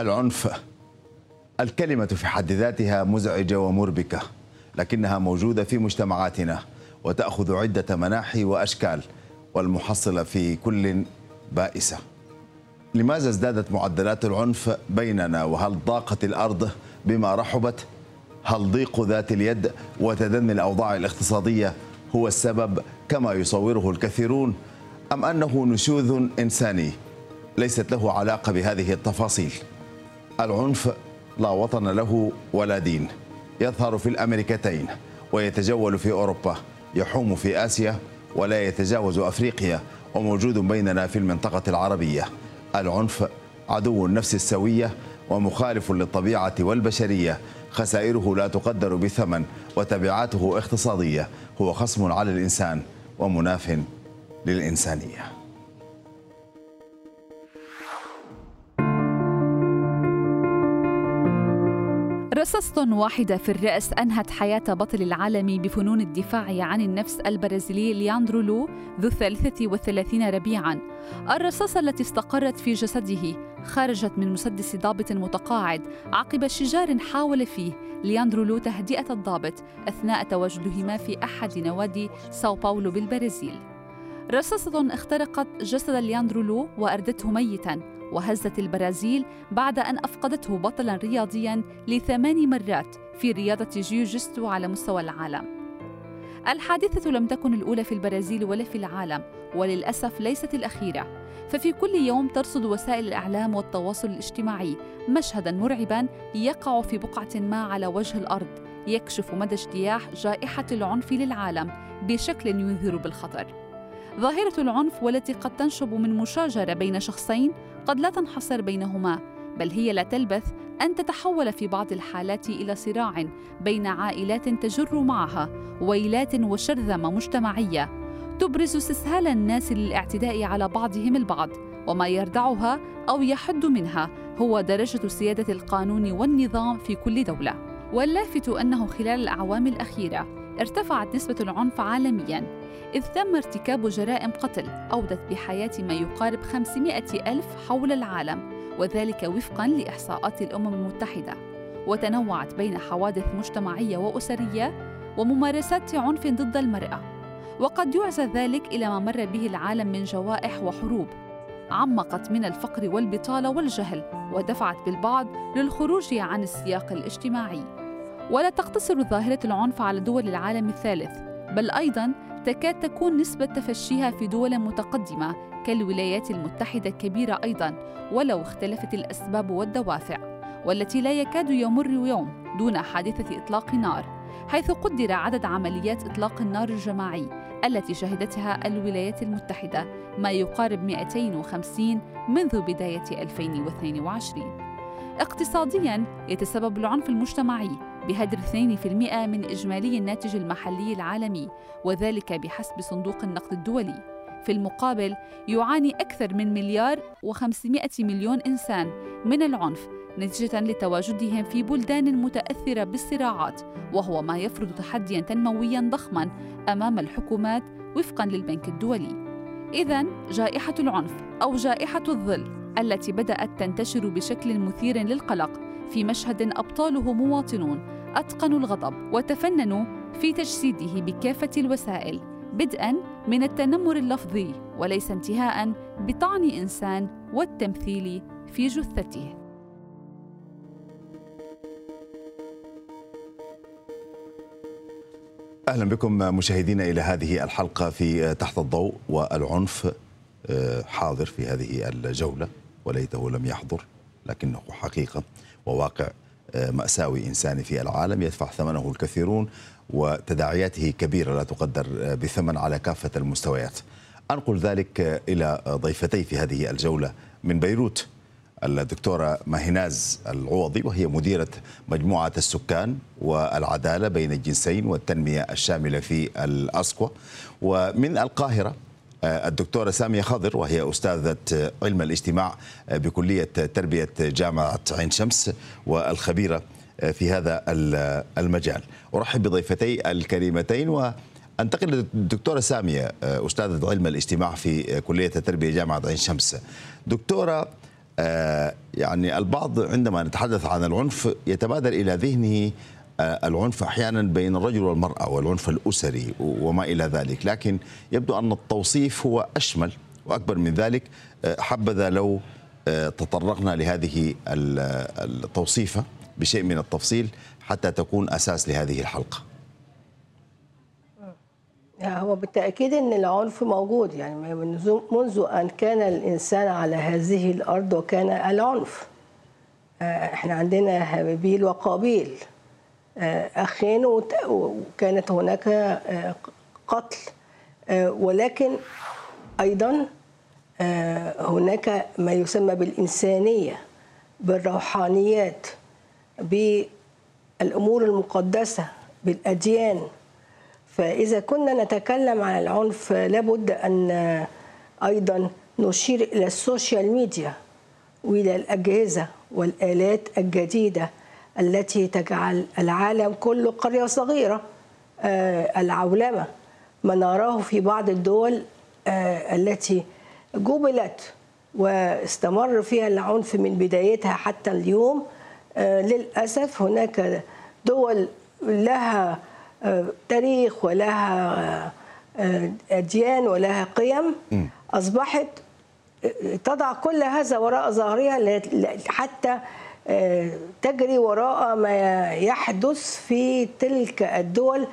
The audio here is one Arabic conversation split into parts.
العنف. الكلمة في حد ذاتها مزعجة ومربكة لكنها موجودة في مجتمعاتنا وتأخذ عدة مناحي وأشكال والمحصلة في كل بائسة. لماذا ازدادت معدلات العنف بيننا؟ وهل ضاقت الأرض بما رحبت؟ هل ضيق ذات اليد وتدني الأوضاع الاقتصادية هو السبب كما يصوره الكثيرون أم أنه نشوذ إنساني ليست له علاقة بهذه التفاصيل؟ العنف لا وطن له ولا دين. يظهر في الأمريكتين ويتجول في أوروبا يحوم في آسيا ولا يتجاوز أفريقيا وموجود بيننا في المنطقة العربية. العنف عدو النفس السوية ومخالف للطبيعة والبشرية. خسائره لا تقدر بثمن وتبعاته اقتصادية. هو خصم على الإنسان ومناف للإنسانية. رصاصة واحدة في الرأس أنهت حياة بطل العالم بفنون الدفاع عن النفس البرازيلي لياندرو لو ذو الثالثة والثلاثين ربيعاً. الرصاصة التي استقرت في جسده خرجت من مسدس ضابط متقاعد عقب شجار حاول فيه لياندرو لو تهدئة الضابط أثناء تواجدهما في أحد نوادي ساو باولو بالبرازيل. رصاصة اخترقت جسد لياندرو لو وأردته ميتاً. وهزت البرازيل بعد أن أفقدته بطلا رياضيا لثمان مرات في رياضة جيوجيتسو على مستوى العالم. الحادثة لم تكن الأولى في البرازيل ولا في العالم وللأسف ليست الأخيرة. ففي كل يوم ترصد وسائل الإعلام والتواصل الاجتماعي مشهدا مرعبا يقع في بقعة ما على وجه الأرض يكشف مدى اجتياح جائحة العنف للعالم بشكل ينذر بالخطر. ظاهرة العنف والتي قد تنشب من مشاجرة بين شخصين قد لا تنحصر بينهما بل هي لا تلبث أن تتحول في بعض الحالات إلى صراع بين عائلات تجر معها ويلات وشرذمة مجتمعية. تبرز استسهال الناس للاعتداء على بعضهم البعض وما يردعها أو يحد منها هو درجة سيادة القانون والنظام في كل دولة. واللافت أنه خلال الأعوام الأخيرة ارتفعت نسبة العنف عالميا إذ تم ارتكاب جرائم قتل أودت بحياة ما يقارب 500 ألف حول العالم وذلك وفقاً لإحصاءات الأمم المتحدة. وتنوعت بين حوادث مجتمعية وأسرية وممارسات عنف ضد المرأة. وقد يعزى ذلك إلى ما مر به العالم من جوائح وحروب. عمقت من الفقر والبطالة والجهل ودفعت بالبعض للخروج عن السياق الاجتماعي. ولا تقتصر ظاهرة العنف على دول العالم الثالث بل أيضاً تكاد تكون نسبة تفشيها في دول متقدمة كالولايات المتحدة كبيرة أيضاً ولو اختلفت الأسباب والدوافع والتي لا يكاد يمر يوم دون حادثة إطلاق نار حيث قدر عدد عمليات إطلاق النار الجماعي التي شهدتها الولايات المتحدة ما يقارب 250 منذ بداية 2022 اقتصاديا يتسبب العنف المجتمعي بهدر 2% من إجمالي الناتج المحلي العالمي وذلك بحسب صندوق النقد الدولي. في المقابل يعاني أكثر من مليار و500 مليون إنسان من العنف نتيجة لتواجدهم في بلدان متأثرة بالصراعات وهو ما يفرض تحديا تنمويا ضخما أمام الحكومات وفقا للبنك الدولي. إذا جائحة العنف أو جائحة الظل التي بدأت تنتشر بشكل مثير للقلق في مشهد أبطاله مواطنون أتقنوا الغضب وتفننوا في تجسيده بكافة الوسائل بدءا من التنمر اللفظي وليس انتهاء بطعن إنسان والتمثيل في جثته. أهلا بكم مشاهدينا إلى هذه الحلقة في تحت الضوء والعنف آه، حاضر في هذه الجولة وليته لم يحضر لكنه حقيقة. وواقع آه، مأساوي إنساني في العالم يدفع ثمنه الكثيرون وتداعياته كبيرة لا تقدر آه، بثمن على كافة المستويات. أنقل ذلك آه، إلى ضيفتي في هذه الجولة من بيروت. الدكتورة ماهناز العوضي وهي مديرة مجموعة السكان والعدالة بين الجنسين والتنمية الشاملة في الأسكو ومن القاهرة الدكتورة سامية خضر وهي أستاذة علم الاجتماع آه، بكلية تربية جامعة عين شمس والخبيرة آه، في هذا المجال. أرحب بضيفتي الكريمتين وأنتقل للدكتورة سامية أستاذة علم الاجتماع في كلية التربية جامعة عين شمس. دكتورة يعني البعض عندما نتحدث عن العنف يتبادر إلى ذهنه آه، العنف أحيانا بين الرجل والمرأة والعنف الأسري وما إلى ذلك، لكن يبدو أن التوصيف هو أشمل وأكبر من ذلك. آه، حبذا لو آه، تطرقنا لهذه التوصيفة بشيء من التفصيل حتى تكون أساس لهذه الحلقة. هو بالتأكيد أن العنف موجود. يعني منذ أن كان الإنسان على هذه الأرض وكان العنف. إحنا عندنا هابيل وقابيل. أخين وكانت هناك قتل. ونكن أيضا هناك ما يسمى بالإنسانية بالروحانيات بالأمور المقدسة بالأديان. فإذا كنا نتكلم عن العنف لابد أن أيضا نشير إلى ال social media وإلى الأجهزة والآلات الجديدة. التي تجعل العالم كله قرية صغيرة العولمة. ما نراه في بعض الدول التي جبلت واستمر فيها العنف من بدايتها حتى اليوم. للأسف هناك دول لها تاريخ ولها أديان ولها قيم. أصبحت تضع كل هذا وراء ظهرها حتى تجري وراء ما يحدث في تلك الدول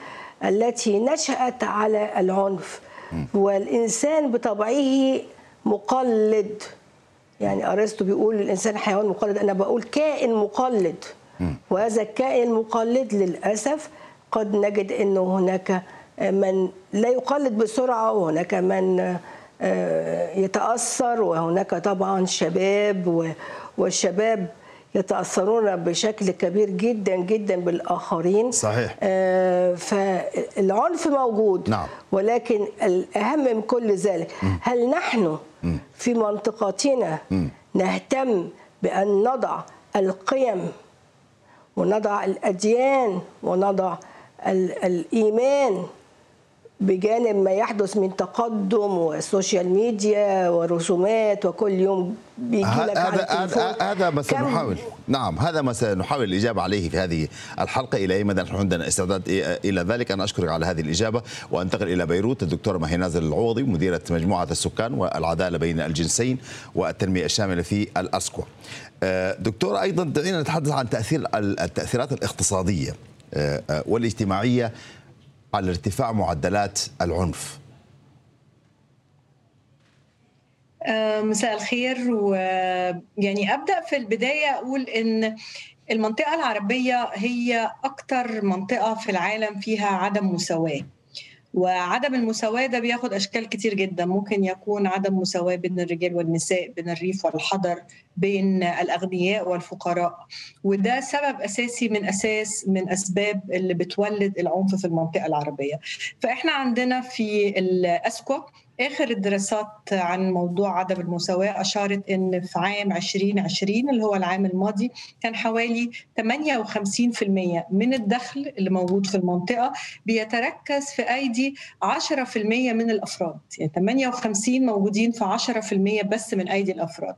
التي نشأت على العنف. والإنسان بطبعه مقلد. يعني أرسطو بيقول الإنسان حيوان مقلد. أنا بقول كائن مقلد. وهذا الكائن المقلد للأسف. قد نجد أنه هناك من لا يقلد بسرعة وهناك من يتأثر وهناك طبعا شباب والشباب يتأثرون بشكل كبير جدا جدا بالآخرين صحيح آه فالعنف موجود نعم. ولكن الأهم من كل ذلك م. هل نحن م. في منطقتنا م. نهتم بأن نضع القيم ونضع الأديان ونضع الإيمان بجانب ما يحدث من تقدم وسوشيال ميديا ورسومات وكل يوم بيجي لك على هذا هذا ما سنحاول. نعم هذا ما سنحاول الإجابة عليه في هذه الحلقة. إلى أي مدى نحن عندنا استعداد إلى ذلك؟ أنا أشكرك على هذه الإجابة وأنتقل إلى بيروت. الدكتوره ماهي نازل العوضي مديرة مجموعة السكان والعدالة بين الجنسين والتنمية الشاملة في الأسكو. دكتوره أيضا دعينا نتحدث عن تأثير التأثيرات الاقتصادية والاجتماعية على ارتفاع معدلات العنف. مساء الخير. ويعني أبدأ في البداية أقول إن المنطقة العربية هي أكثر منطقة في العالم فيها عدم مساواة. وعدم المساواة ده بياخد أشكال كتير جدا. ممكن يكون عدم مساواة بين الرجال والنساء بين الريف والحضر بين الأغنياء والفقراء. وده سبب أساسي من أساس من أسباب اللي بتولد العنف في المنطقة العربية. فإحنا عندنا في الأسكوا آخر الدراسات عن موضوع عدم المساواة أشارت إن في عام 2020 اللي هو العام الماضي كان حوالي 58% من الدخل اللي موجود في المنطقة بيتركز في أيدي 10% من الأفراد. يعني 58 موجودين في 10% بس من أيدي الأفراد.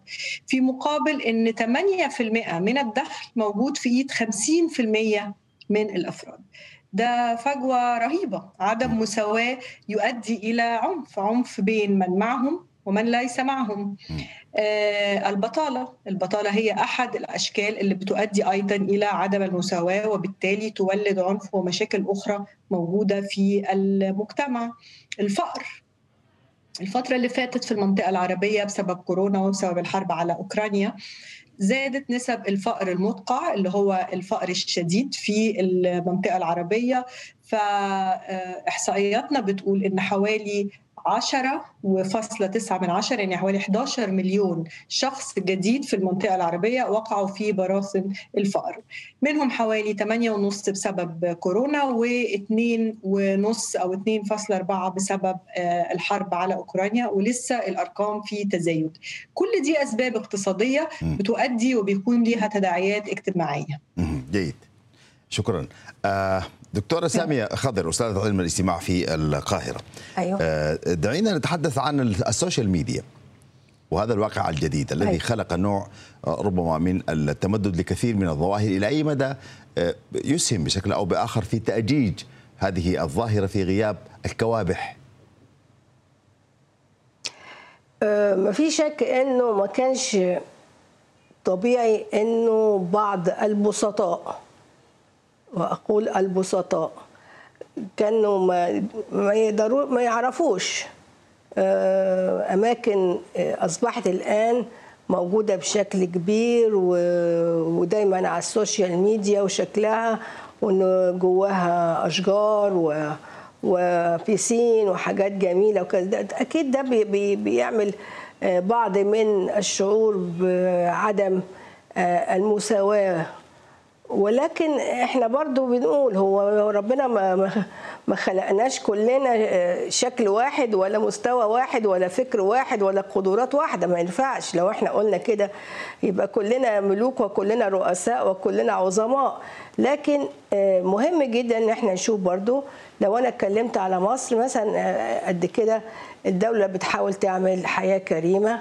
في مقابل إن 8% من الدخل موجود في إيد 50% من الأفراد. ده فجوة رهيبة. عدم مساواة يؤدي إلى عنف عنف بين من معهم ومن ليس معهم. آه البطالة. البطالة هي أحد الأشكال اللي بتؤدي أيضا إلى عدم المساواة وبالتالي تولد عنف ومشاكل أخرى موجودة في المجتمع. الفقر. الفترة اللي فاتت في المنطقة العربية بسبب كورونا وبسبب الحرب على أوكرانيا زادت نسب الفقر المدقع اللي هو الفقر الشديد في المنطقة العربية. فإحصائياتنا بتقول إن حوالي 10 وفاصلة تسعة من عشرة يعني حوالي 11 مليون شخص جديد في المنطقة العربية وقعوا في براثن الفقر. منهم حوالي 8.5 بسبب كورونا و2 ونص أو 2.4 بسبب الحرب على أوكرانيا ولسه الأرقام في تزايد. كل دي أسباب اقتصادية بتؤدي وبيكون ليها تداعيات اجتماعية. جيد. شكرا. آه دكتورة سامية خضر أستاذة علم الاجتماع في القاهرة أيوة. دعينا نتحدث عن ال social media وهذا الواقع الجديد الذي أيوة. خلق نوع آه، ربما من التمدد لكثير من الظواهر إلى أي مدى آه، يسهم بشكل أو بآخر في تأجيج هذه الظاهرة في غياب الكوابح آه، ما في شك إنه ما كانش طبيعي إنه بعض البسطاء وأقول البسطاء. كانوا ما ما يقدروا ما يعرفوش آه، أماكن آه، أصبحت الآن موجودة بشكل كبير ودايما على ال social media وشكلها وإنه جواها أشجار و و piscine وحاجات جميلة وكذا. أكيد ده بي بي بيعمل آه، بعض من الشعور بعدم المساواة ولكن إحنا برضو بنقول هو ربنا ما ما- خلقناش كلنا آه، شكل واحد ولا مستوى واحد ولا فكر واحد ولا قدرات واحدة. ما ينفعش. لو إحنا قلنا كده يبقى كلنا ملوك وكلنا رؤساء وكلنا عظماء. لكن آه، مهم جدا إن إحنا نشوف برضو لو أنا اتكلمت على مصر مثلا آه، قد كده الدولة بتحاول تعمل حياة كريمة.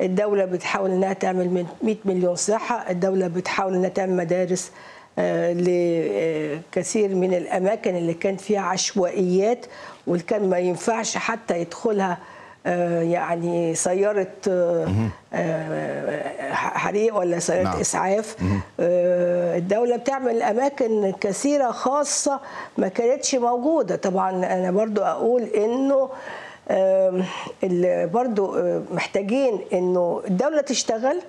الدولة بتحاول إنها تعمل من 100 مليون صحة، الدولة بتحاول إنها تعمل مدارس آه، لكثير من الأماكن اللي كانت فيها عشوائيات واللي كان ما ينفعش حتى يدخلها آه، يعني سيارة آه، آه، حريق ولا سيارة نعم. إسعاف. آه، الدولة بتعمل أماكن كثيرة خاصة ما كانتش موجودة. طبعا أنا برضو أقول إنه آم، اللي برضو آه، محتاجين انه الدولة تشتغل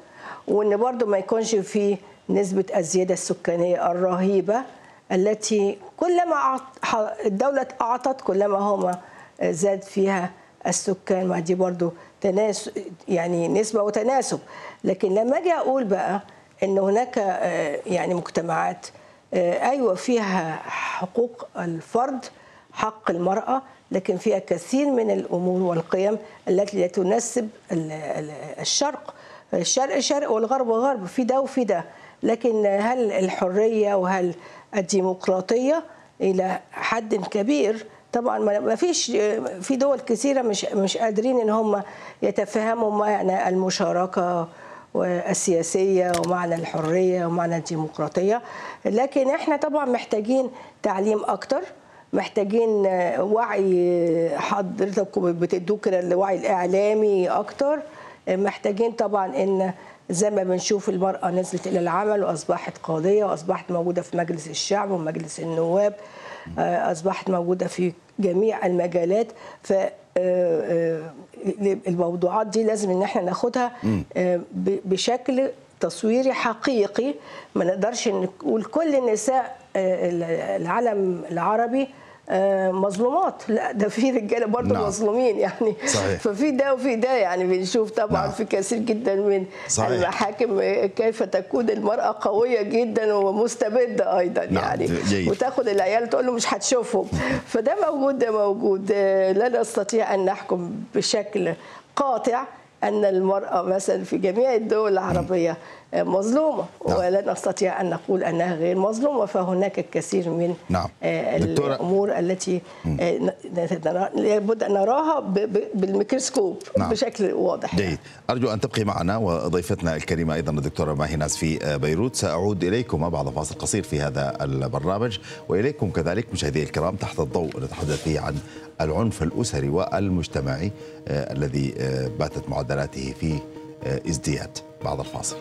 وإن برضو ما يكونش في نسبة الزيادة السكانية الرهيبة التي كلما الدولة أعطت كلما هما زاد فيها السكان. ما دي برضو تناسب يعني نسبة وتناسب. لكن لما أجي أقول بقى أن هناك آه، يعني مجتمعات آه، أيوة فيها حقوق الفرد حق المرأة لكن فيها كثير من الأمور والقيم التي لا تناسب ال- ال- الشرق. الشرق شرق والغرب غرب في ده وفي ده. لكن هل الحرية وهل الديمقراطية؟ إلى حد كبير. طبعا ما فيش في دول كثيرة مش مش قادرين إن هم يتفهموا معنى المشاركة السياسية ومعنى الحرية ومعنى الديمقراطية. لكن إحنا طبعا محتاجين تعليم أكتر. محتاجين وعي حضرتك بتدوه كده الوعي الإعلامي أكتر. محتاجين طبعا إن زي ما بنشوف المرأة نزلت إلى العمل وأصبحت قاضية وأصبحت موجودة في مجلس الشعب ومجلس النواب آه، أصبحت موجودة في جميع المجالات. ف آه، آه، الموضوعات دي لازم إن إحنا ناخدها آه، بشكل تصويري حقيقي. ما نقدرش نقول كل النساء آه، العالم العربي آه، مظلومات لا ده في رجالة برضه نعم. مظلومين يعني صحيح. ففي ده وفي ده يعني بنشوف طبعا نعم. في كثير جدا من صحيح. المحاكم كيف تكون المرأة قوية جدا ومستبدة أيضا نعم، يعني جيد. وتاخد العيال تقول له مش هتشوفهم فده موجود ده موجود آه، لا نستطيع أن نحكم بشكل قاطع أن المرأة مثلا في جميع الدول العربية آه، مظلومة. نعم. ولا نستطيع أن نقول أنها غير مظلومة فهناك الكثير من نعم. آه، دكتورة- الأمور التي آه، لابد أن نراها بالميكروسكوب نعم. بشكل واضح. جيد. أرجو أن تبقي معنا وضيفتنا الكريمة أيضا الدكتورة ماهي ناس في بيروت. سأعود إليكم بعد فاصل قصير في هذا البرنامج وإليكم كذلك مشاهدي الكرام تحت الضوء نتحدث فيه عن العنف الأسري والمجتمعي آه، الذي آه، باتت معدلاته في آه، ازدياد. بعد الفاصل.